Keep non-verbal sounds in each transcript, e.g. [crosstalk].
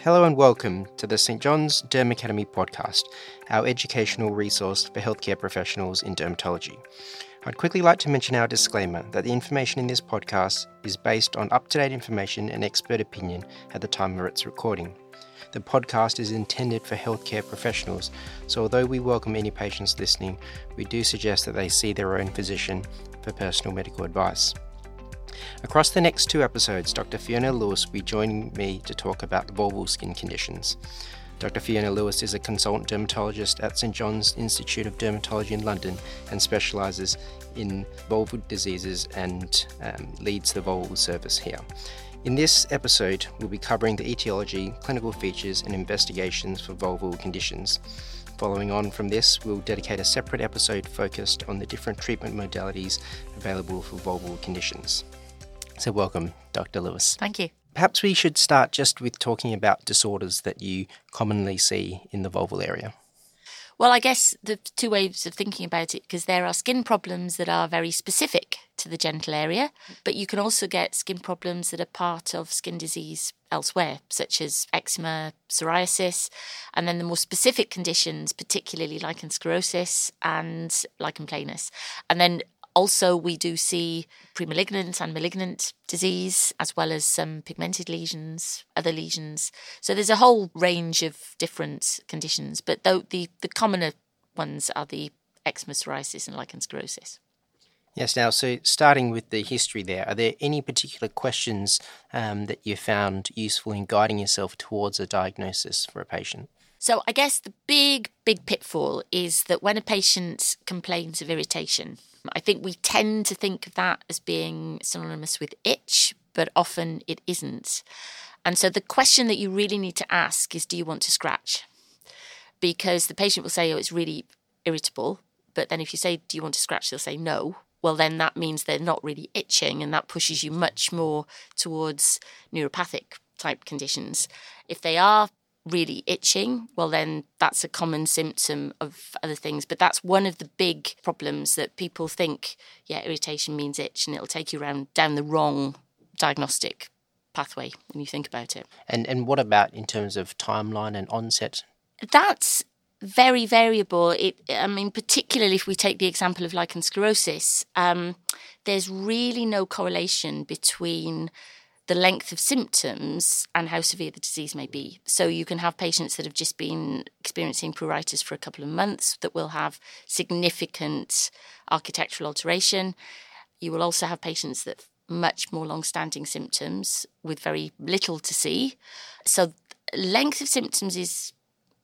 Hello and welcome to the St John's Derm Academy podcast, our educational resource for healthcare professionals in dermatology. I'd quickly like to mention our disclaimer that the information in this podcast is based on up to date information and expert opinion at the time of its recording. The podcast is intended for healthcare professionals, so although we welcome any patients listening, we do suggest that they see their own physician for personal medical advice. Across the next two episodes, Dr. Fiona Lewis will be joining me to talk about vulval skin conditions. Dr. Fiona Lewis is a consultant dermatologist at St John's Institute of Dermatology in London and specialises in vulval diseases and um, leads the vulval service here. In this episode, we'll be covering the etiology, clinical features, and investigations for vulval conditions. Following on from this, we'll dedicate a separate episode focused on the different treatment modalities available for vulval conditions. So, welcome, Dr. Lewis. Thank you. Perhaps we should start just with talking about disorders that you commonly see in the vulval area. Well, I guess the two ways of thinking about it, because there are skin problems that are very specific to the genital area, but you can also get skin problems that are part of skin disease elsewhere, such as eczema, psoriasis, and then the more specific conditions, particularly lichen sclerosis and lichen planus. And then also, we do see premalignant and malignant disease, as well as some pigmented lesions, other lesions. So there's a whole range of different conditions, but though the, the commoner ones are the eczema, psoriasis, and lichen sclerosis. Yes, now, so starting with the history there, are there any particular questions um, that you found useful in guiding yourself towards a diagnosis for a patient? So, I guess the big, big pitfall is that when a patient complains of irritation, I think we tend to think of that as being synonymous with itch, but often it isn't. And so the question that you really need to ask is do you want to scratch? Because the patient will say, oh, it's really irritable. But then if you say, do you want to scratch? They'll say no. Well, then that means they're not really itching, and that pushes you much more towards neuropathic type conditions. If they are really itching, well, then that's a common symptom of other things. But that's one of the big problems that people think, yeah, irritation means itch, and it'll take you around down the wrong diagnostic pathway when you think about it. And and what about in terms of timeline and onset? That's very variable. It, I mean, particularly if we take the example of lichen sclerosis, um, there's really no correlation between the length of symptoms and how severe the disease may be. So you can have patients that have just been experiencing pruritus for a couple of months that will have significant architectural alteration. You will also have patients that have much more long-standing symptoms with very little to see. So length of symptoms is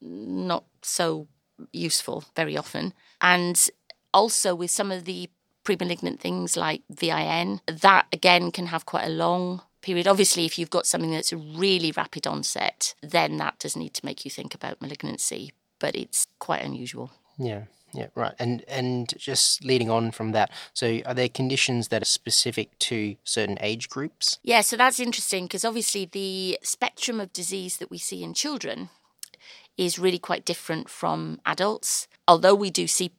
not so useful very often. And also with some of the pre-malignant things like VIN, that again can have quite a long period. Obviously, if you've got something that's a really rapid onset, then that does need to make you think about malignancy, but it's quite unusual. Yeah. Yeah, right. And and just leading on from that, so are there conditions that are specific to certain age groups? Yeah, so that's interesting because obviously the spectrum of disease that we see in children is really quite different from adults. Although we do see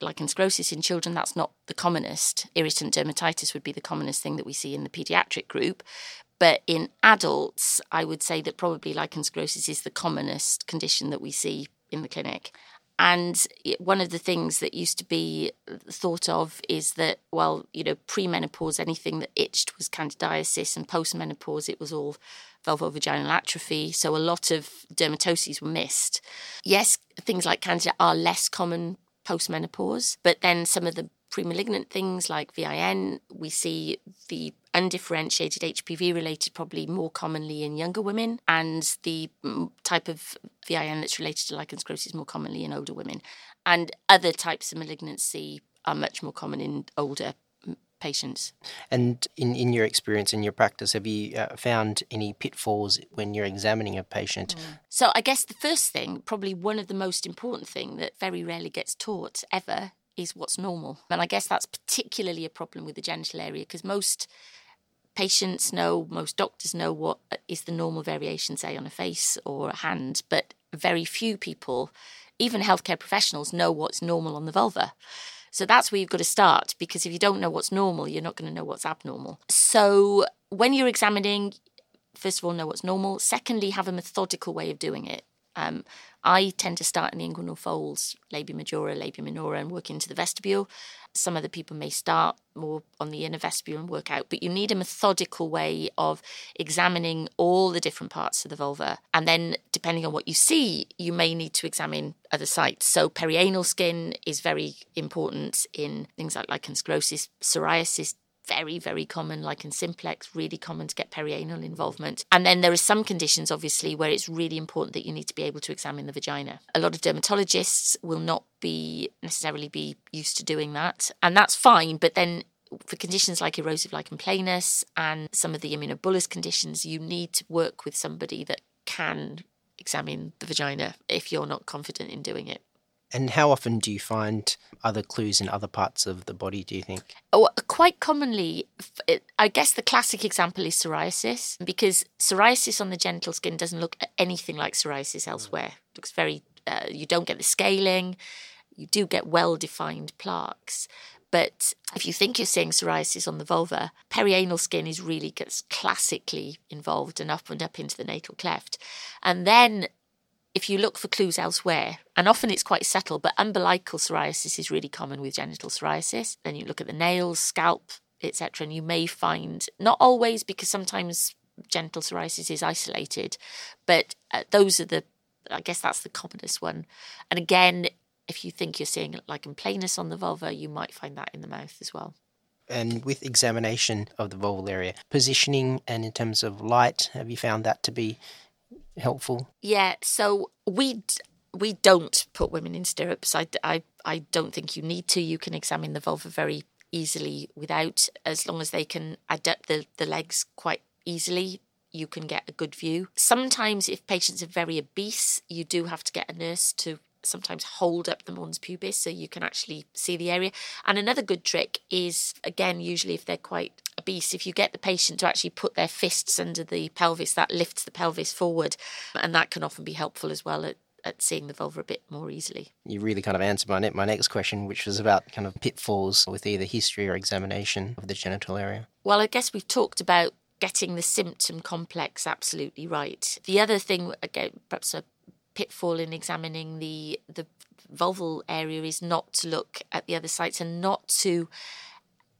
lichen sclerosis in children, that's not the commonest. Irritant dermatitis would be the commonest thing that we see in the pediatric group. But in adults, I would say that probably lichen sclerosis is the commonest condition that we see in the clinic. And one of the things that used to be thought of is that, well, you know, premenopause, anything that itched was candidiasis, and postmenopause, it was all vulvovaginal atrophy. So a lot of dermatoses were missed. Yes, things like candida are less common postmenopause. But then some of the premalignant things like VIN, we see the undifferentiated HPV related probably more commonly in younger women, and the type of VIN that's related to lichen sclerosis more commonly in older women. And other types of malignancy are much more common in older patients. And in, in your experience, in your practice, have you uh, found any pitfalls when you're examining a patient? Mm. So I guess the first thing, probably one of the most important thing that very rarely gets taught ever is what's normal. And I guess that's particularly a problem with the genital area because most patients know, most doctors know what is the normal variation, say, on a face or a hand, but very few people, even healthcare professionals, know what's normal on the vulva. So that's where you've got to start because if you don't know what's normal, you're not going to know what's abnormal. So when you're examining, first of all, know what's normal. Secondly, have a methodical way of doing it. Um, I tend to start in the inguinal folds, labia majora, labia minora, and work into the vestibule. Some other people may start more on the inner vestibule and work out, but you need a methodical way of examining all the different parts of the vulva. And then, depending on what you see, you may need to examine other sites. So, perianal skin is very important in things like lichen sclerosis, psoriasis, very, very common, lichen simplex, really common to get perianal involvement. And then there are some conditions, obviously, where it's really important that you need to be able to examine the vagina. A lot of dermatologists will not be necessarily be used to doing that. And that's fine, but then for conditions like erosive lichen planus and some of the immunobullous conditions, you need to work with somebody that can examine the vagina if you're not confident in doing it. And how often do you find other clues in other parts of the body, do you think? Oh, quite commonly, I guess the classic example is psoriasis, because psoriasis on the genital skin doesn't look anything like psoriasis elsewhere. It looks very, uh, you don't get the scaling, you do get well defined plaques. But if you think you're seeing psoriasis on the vulva, perianal skin is really gets classically involved and up and up into the natal cleft. And then if you look for clues elsewhere, and often it's quite subtle, but umbilical psoriasis is really common with genital psoriasis. Then you look at the nails, scalp, etc., and you may find, not always, because sometimes genital psoriasis is isolated, but uh, those are the, I guess that's the commonest one. And again, if you think you're seeing lichen planus on the vulva, you might find that in the mouth as well. And with examination of the vulval area, positioning and in terms of light, have you found that to be helpful? Yeah, so we we don't put women in stirrups. I, I, I don't think you need to. You can examine the vulva very easily without, as long as they can adapt the, the legs quite easily. You can get a good view. Sometimes, if patients are very obese, you do have to get a nurse to sometimes hold up the mons pubis so you can actually see the area. And another good trick is, again, usually if they're quite obese, if you get the patient to actually put their fists under the pelvis, that lifts the pelvis forward. And that can often be helpful as well at, at seeing the vulva a bit more easily. You really kind of answered my, my next question, which was about kind of pitfalls with either history or examination of the genital area. Well, I guess we've talked about getting the symptom complex absolutely right. The other thing, again, perhaps a pitfall in examining the the vulval area is not to look at the other sites and not to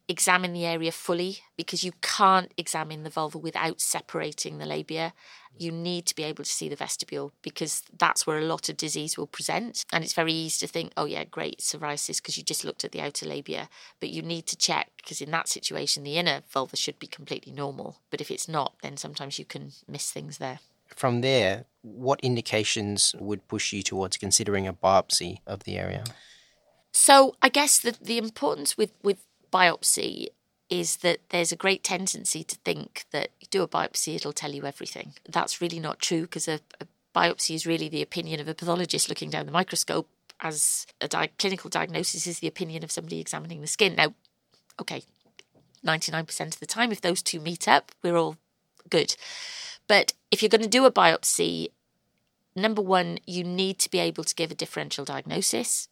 examine the area fully because you can't examine the vulva without separating the labia. You need to be able to see the vestibule because that's where a lot of disease will present. And it's very easy to think, oh, yeah, great, psoriasis, because you just looked at the outer labia. But you need to check because in that situation, the inner vulva should be completely normal. But if it's not, then sometimes you can miss things there. From there, what indications would push you towards considering a biopsy of the area? So, I guess the, the importance with, with biopsy is that there's a great tendency to think that you do a biopsy, it'll tell you everything. That's really not true because a, a biopsy is really the opinion of a pathologist looking down the microscope, as a di- clinical diagnosis is the opinion of somebody examining the skin. Now, okay, 99% of the time, if those two meet up, we're all good. But if you're going to do a biopsy, number one, you need to be able to give a differential diagnosis.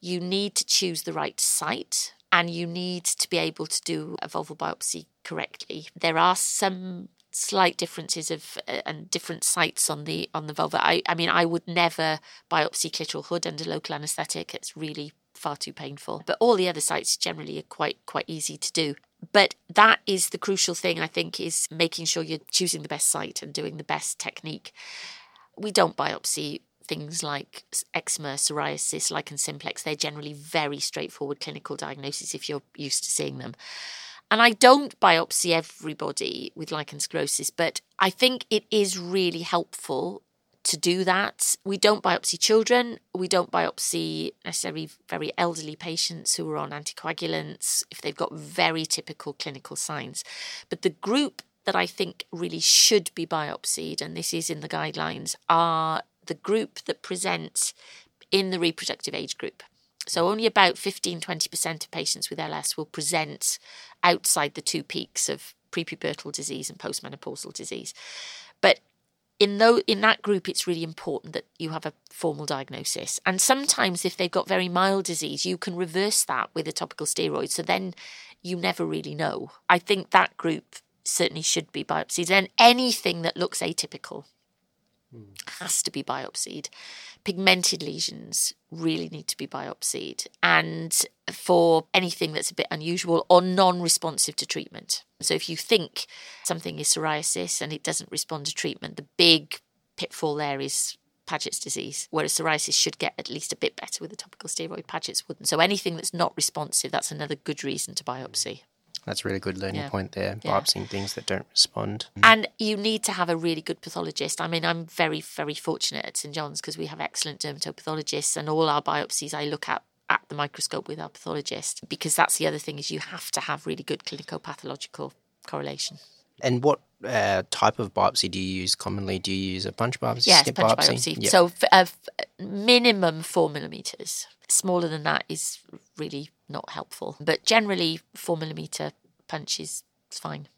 You need to choose the right site and you need to be able to do a vulval biopsy correctly. There are some slight differences of uh, and different sites on the on the vulva. I, I mean, I would never biopsy clitoral hood under local anaesthetic. It's really far too painful. But all the other sites generally are quite quite easy to do. But that is the crucial thing, I think, is making sure you're choosing the best site and doing the best technique. We don't biopsy things like eczema, psoriasis, lichen simplex. They're generally very straightforward clinical diagnoses if you're used to seeing them. And I don't biopsy everybody with lichen sclerosis, but I think it is really helpful to do that. We don't biopsy children. We don't biopsy necessarily very elderly patients who are on anticoagulants if they've got very typical clinical signs. But the group that I think really should be biopsied, and this is in the guidelines, are the group that presents in the reproductive age group. So only about 15 20% of patients with LS will present outside the two peaks of prepubertal disease and postmenopausal disease. But in though in that group it's really important that you have a formal diagnosis and sometimes if they've got very mild disease you can reverse that with a topical steroid so then you never really know i think that group certainly should be biopsied. And anything that looks atypical has to be biopsied. Pigmented lesions really need to be biopsied. And for anything that's a bit unusual or non responsive to treatment. So if you think something is psoriasis and it doesn't respond to treatment, the big pitfall there is Paget's disease, whereas psoriasis should get at least a bit better with a topical steroid. Paget's wouldn't. So anything that's not responsive, that's another good reason to biopsy. That's a really good learning Yeah. point there, Yeah. biopsying things that don't respond. And you need to have a really good pathologist. I mean, I'm very, very fortunate at St John's because we have excellent dermatopathologists, and all our biopsies I look at at the microscope with our pathologist because that's the other thing is you have to have really good clinical pathological correlation. And what uh, type of biopsy do you use commonly? Do you use a punch biopsy, Yes, snip punch biopsy? biopsy. Yeah. So f- uh, minimum four millimeters. Smaller than that is really not helpful. But generally, four millimeter punch is fine.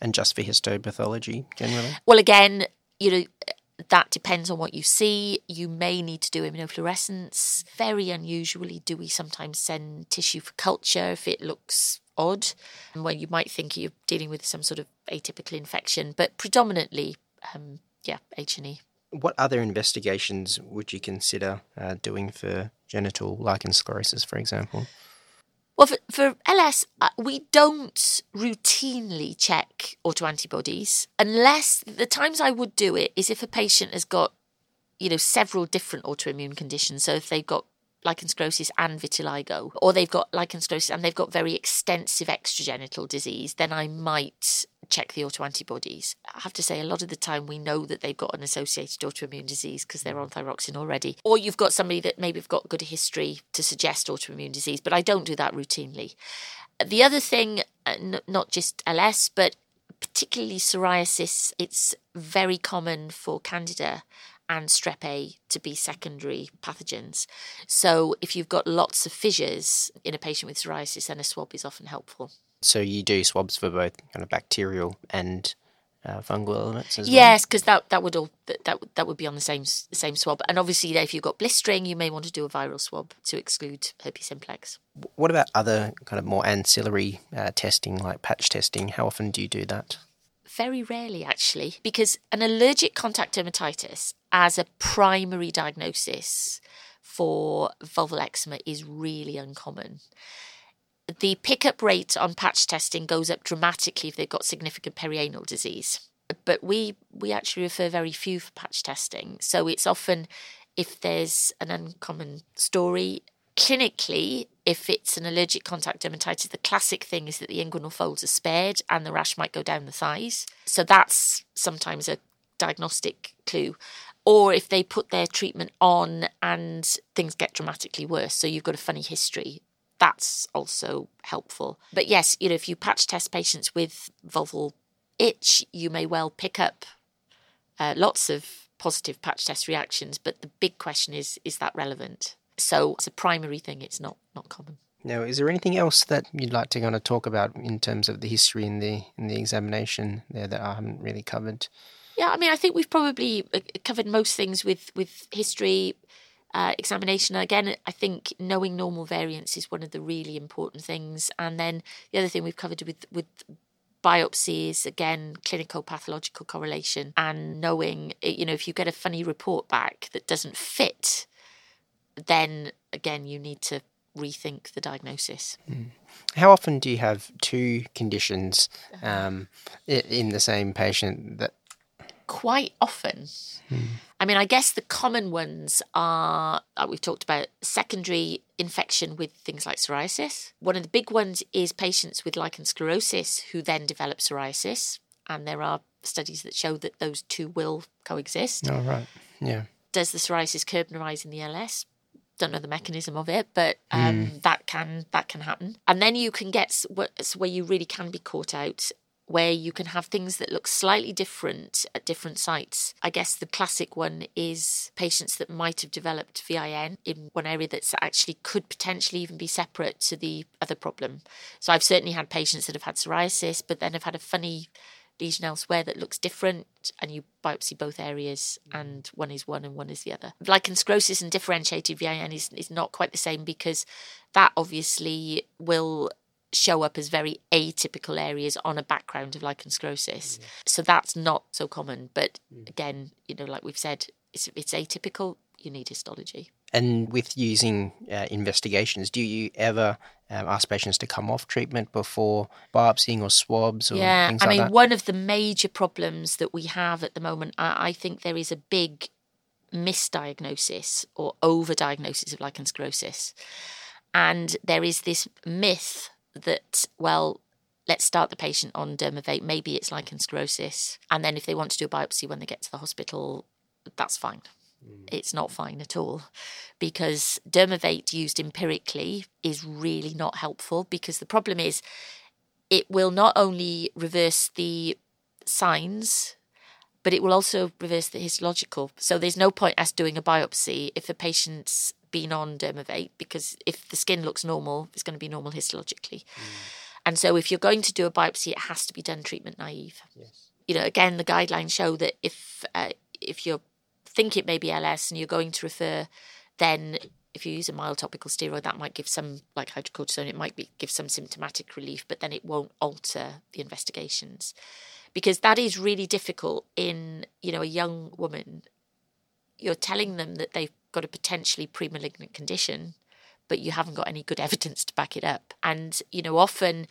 and just for histopathology generally? Well, again, you know, that depends on what you see. You may need to do immunofluorescence. Very unusually, do we sometimes send tissue for culture if it looks odd, and where you might think you're dealing with some sort of atypical infection. But predominantly, um, yeah, H and E. What other investigations would you consider uh, doing for genital lichen sclerosis, for example? Well, for, for LS, uh, we don't routinely check autoantibodies unless the times I would do it is if a patient has got, you know, several different autoimmune conditions. So if they've got lichen sclerosis and vitiligo, or they've got lichen sclerosis and they've got very extensive extragenital disease, then I might check the autoantibodies. I have to say, a lot of the time we know that they've got an associated autoimmune disease because they're on thyroxine already. Or you've got somebody that maybe have got good history to suggest autoimmune disease, but I don't do that routinely. The other thing, uh, not just LS, but particularly psoriasis, it's very common for Candida and Strep A to be secondary pathogens. So if you've got lots of fissures in a patient with psoriasis, then a swab is often helpful. So you do swabs for both kind of bacterial and uh, fungal elements as well? Yes, because that that would all that that would- be on the same same swab. And obviously, if you've got blistering, you may want to do a viral swab to exclude herpes simplex. What about other kind of more ancillary uh, testing like patch testing? How often do you do that? Very rarely, actually, because an allergic contact dermatitis as a primary diagnosis for vulval eczema is really uncommon. The pickup rate on patch testing goes up dramatically if they've got significant perianal disease. But we, we actually refer very few for patch testing. So it's often if there's an uncommon story. Clinically, if it's an allergic contact dermatitis, the classic thing is that the inguinal folds are spared and the rash might go down the thighs. So that's sometimes a diagnostic clue. Or if they put their treatment on and things get dramatically worse, so you've got a funny history, that's also helpful. But yes, you know, if you patch test patients with vulval itch, you may well pick up uh, lots of positive patch test reactions. But the big question is, is that relevant? So it's a primary thing. It's not not common. Now, is there anything else that you'd like to kind of talk about in terms of the history in the in the examination there that I haven't really covered? Yeah, I mean, I think we've probably uh, covered most things with with history. Uh, examination. Again i think knowing normal variants is one of the really important things. And then the other thing we've covered with with biopsies again clinical pathological correlation and knowing you know if you get a funny report back that doesn't fit then again you need to rethink the diagnosis. How often do you have two conditions um, in the same patient that quite often. I mean, I guess the common ones are we've talked about secondary infection with things like psoriasis. One of the big ones is patients with lichen sclerosis who then develop psoriasis, and there are studies that show that those two will coexist. Oh, right. Yeah. Does the psoriasis Koebnerize in the LS? Don't know the mechanism of it, but um, that can that can happen. And then you can get where you really can be caught out, where you can have things that look slightly different at different sites. I guess the classic one is patients that might have developed VIN in one area that's actually could potentially even be separate to the other problem. So I've certainly had patients that have had psoriasis, but then have had a funny lesion elsewhere that looks different and you biopsy both areas mm. and one is one and one is the other. Lichen sclerosis and differentiated VIN is, is not quite the same because that obviously will show up as very atypical areas on a background of lichen sclerosis. So that's not so common. But again, you know, like we've said, it's, it's atypical. You need histology. And with using uh, investigations, do you ever um, ask patients to come off treatment before biopsying or swabs or yeah, things I like mean, that? one of the major problems that we have at the moment, I, I think there is a big misdiagnosis or overdiagnosis of lichen sclerosis. And there is this myth that, well, let's start the patient on Dermavate. Maybe it's lichen sclerosis. And then if they want to do a biopsy when they get to the hospital, that's fine. Mm. It's not fine at all because Dermavate used empirically is really not helpful because the problem is it will not only reverse the signs but it will also reverse the histological. So there's no point us doing a biopsy if the patient's been on Dermavate because if the skin looks normal, it's going to be normal histologically. And so if you're going to do a biopsy, it has to be done treatment naive. Yes. You know, again, the guidelines show that if uh, if you think it may be LS and you're going to refer, then if you use a mild topical steroid, that might give some, like hydrocortisone, it might be, give some symptomatic relief, but then it won't alter the investigations because that is really difficult in you know a young woman you're telling them that they've got a potentially pre-malignant condition but you haven't got any good evidence to back it up and you know often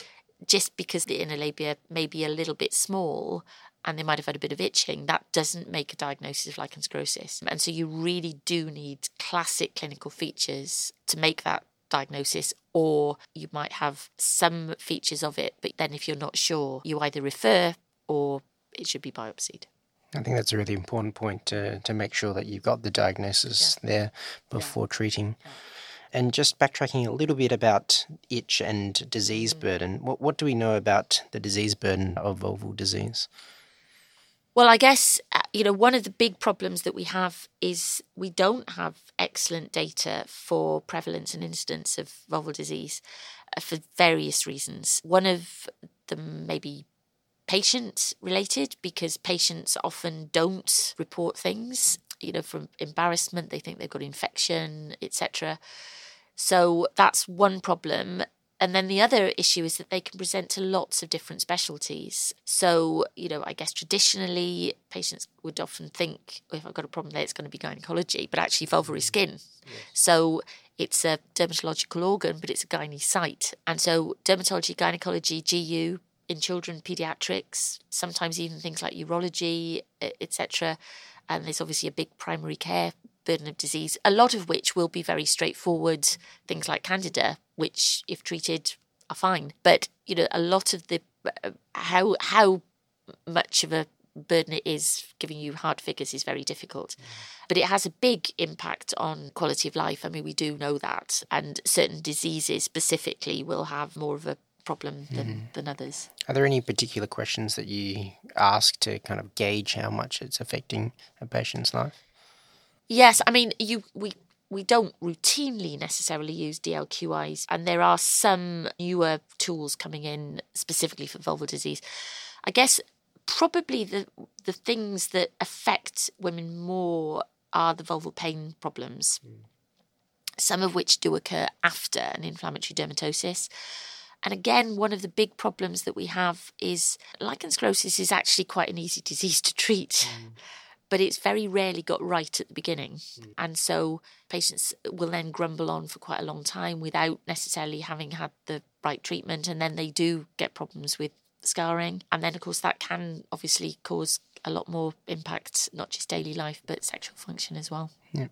just because the inner labia may be a little bit small and they might have had a bit of itching, that doesn't make a diagnosis of lichen sclerosis. And so you really do need classic clinical features to make that diagnosis, or you might have some features of it, but then if you're not sure, you either refer or it should be biopsied. I think that's a really important point to, to make sure that you've got the diagnosis there before treating. And just backtracking a little bit about itch and disease burden, what, what do we know about the disease burden of vulval disease? Well, I guess, uh, you know, one of the big problems that we have is we don't have excellent data for prevalence and incidence of vulval disease uh, for various reasons. One of them may be patient related because patients often don't report things, you know, from embarrassment, they think they've got infection, etc. So that's one problem. And then the other issue is that they can present to lots of different specialties. So, you know, I guess traditionally patients would often think, oh, if I've got a problem there, it's going to be gynecology, but actually vulvar is skin. So it's a dermatological organ, but it's a gynae site. And so dermatology, gynecology, GU, in children, pediatrics, sometimes even things like urology, etc. And there's obviously a big primary care burden of disease, a lot of which will be very straightforward, things like candida, which, if treated, are fine. But you know, a lot of the uh, how how much of a burden it is giving you hard figures is very difficult. But it has a big impact on quality of life. I mean, we do know that, and certain diseases specifically will have more of a problem than, Mm-hmm. than others. Are there any particular questions that you ask to kind of gauge how much it's affecting a patient's life? Yes, I mean you we we don't routinely necessarily use DLQIs, and there are some newer tools coming in specifically for vulval disease. I guess probably the the things that affect women more are the vulval pain problems, some of which do occur after an inflammatory dermatosis. And again, one of the big problems that we have is lichen sclerosis is actually quite an easy [laughs] disease to treat mm. but it's very rarely got right at the beginning. Mm. And so patients will then grumble on for quite a long time without necessarily having had the right treatment. And then they do get problems with scarring. And then, of course, that can obviously cause a lot more impact, not just daily life, but sexual function as well. Yeah.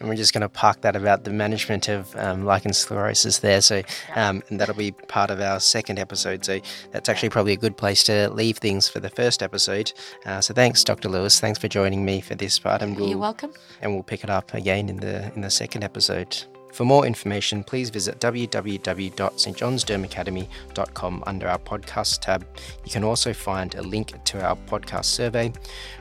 And we're just going to park that about the management of um, lichen sclerosis there. So, um, and that'll be part of our second episode. So, that's actually probably a good place to leave things for the first episode. Uh, so, thanks, Dr. Lewis. Thanks for joining me for this part. And we'll, You're welcome. And we'll pick it up again in the in the second episode. For more information, please visit www.stjohnsdermacademy.com under our podcast tab. You can also find a link to our podcast survey.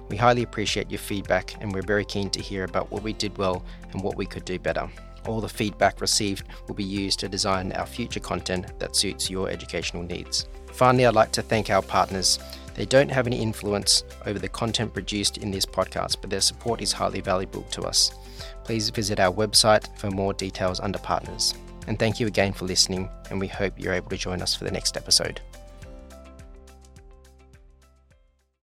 We highly appreciate your feedback and we're very keen to hear about what we did well and what we could do better. All the feedback received will be used to design our future content that suits your educational needs. Finally, I'd like to thank our partners. They don't have any influence over the content produced in this podcast, but their support is highly valuable to us. Please visit our website for more details under partners. And thank you again for listening, and we hope you're able to join us for the next episode.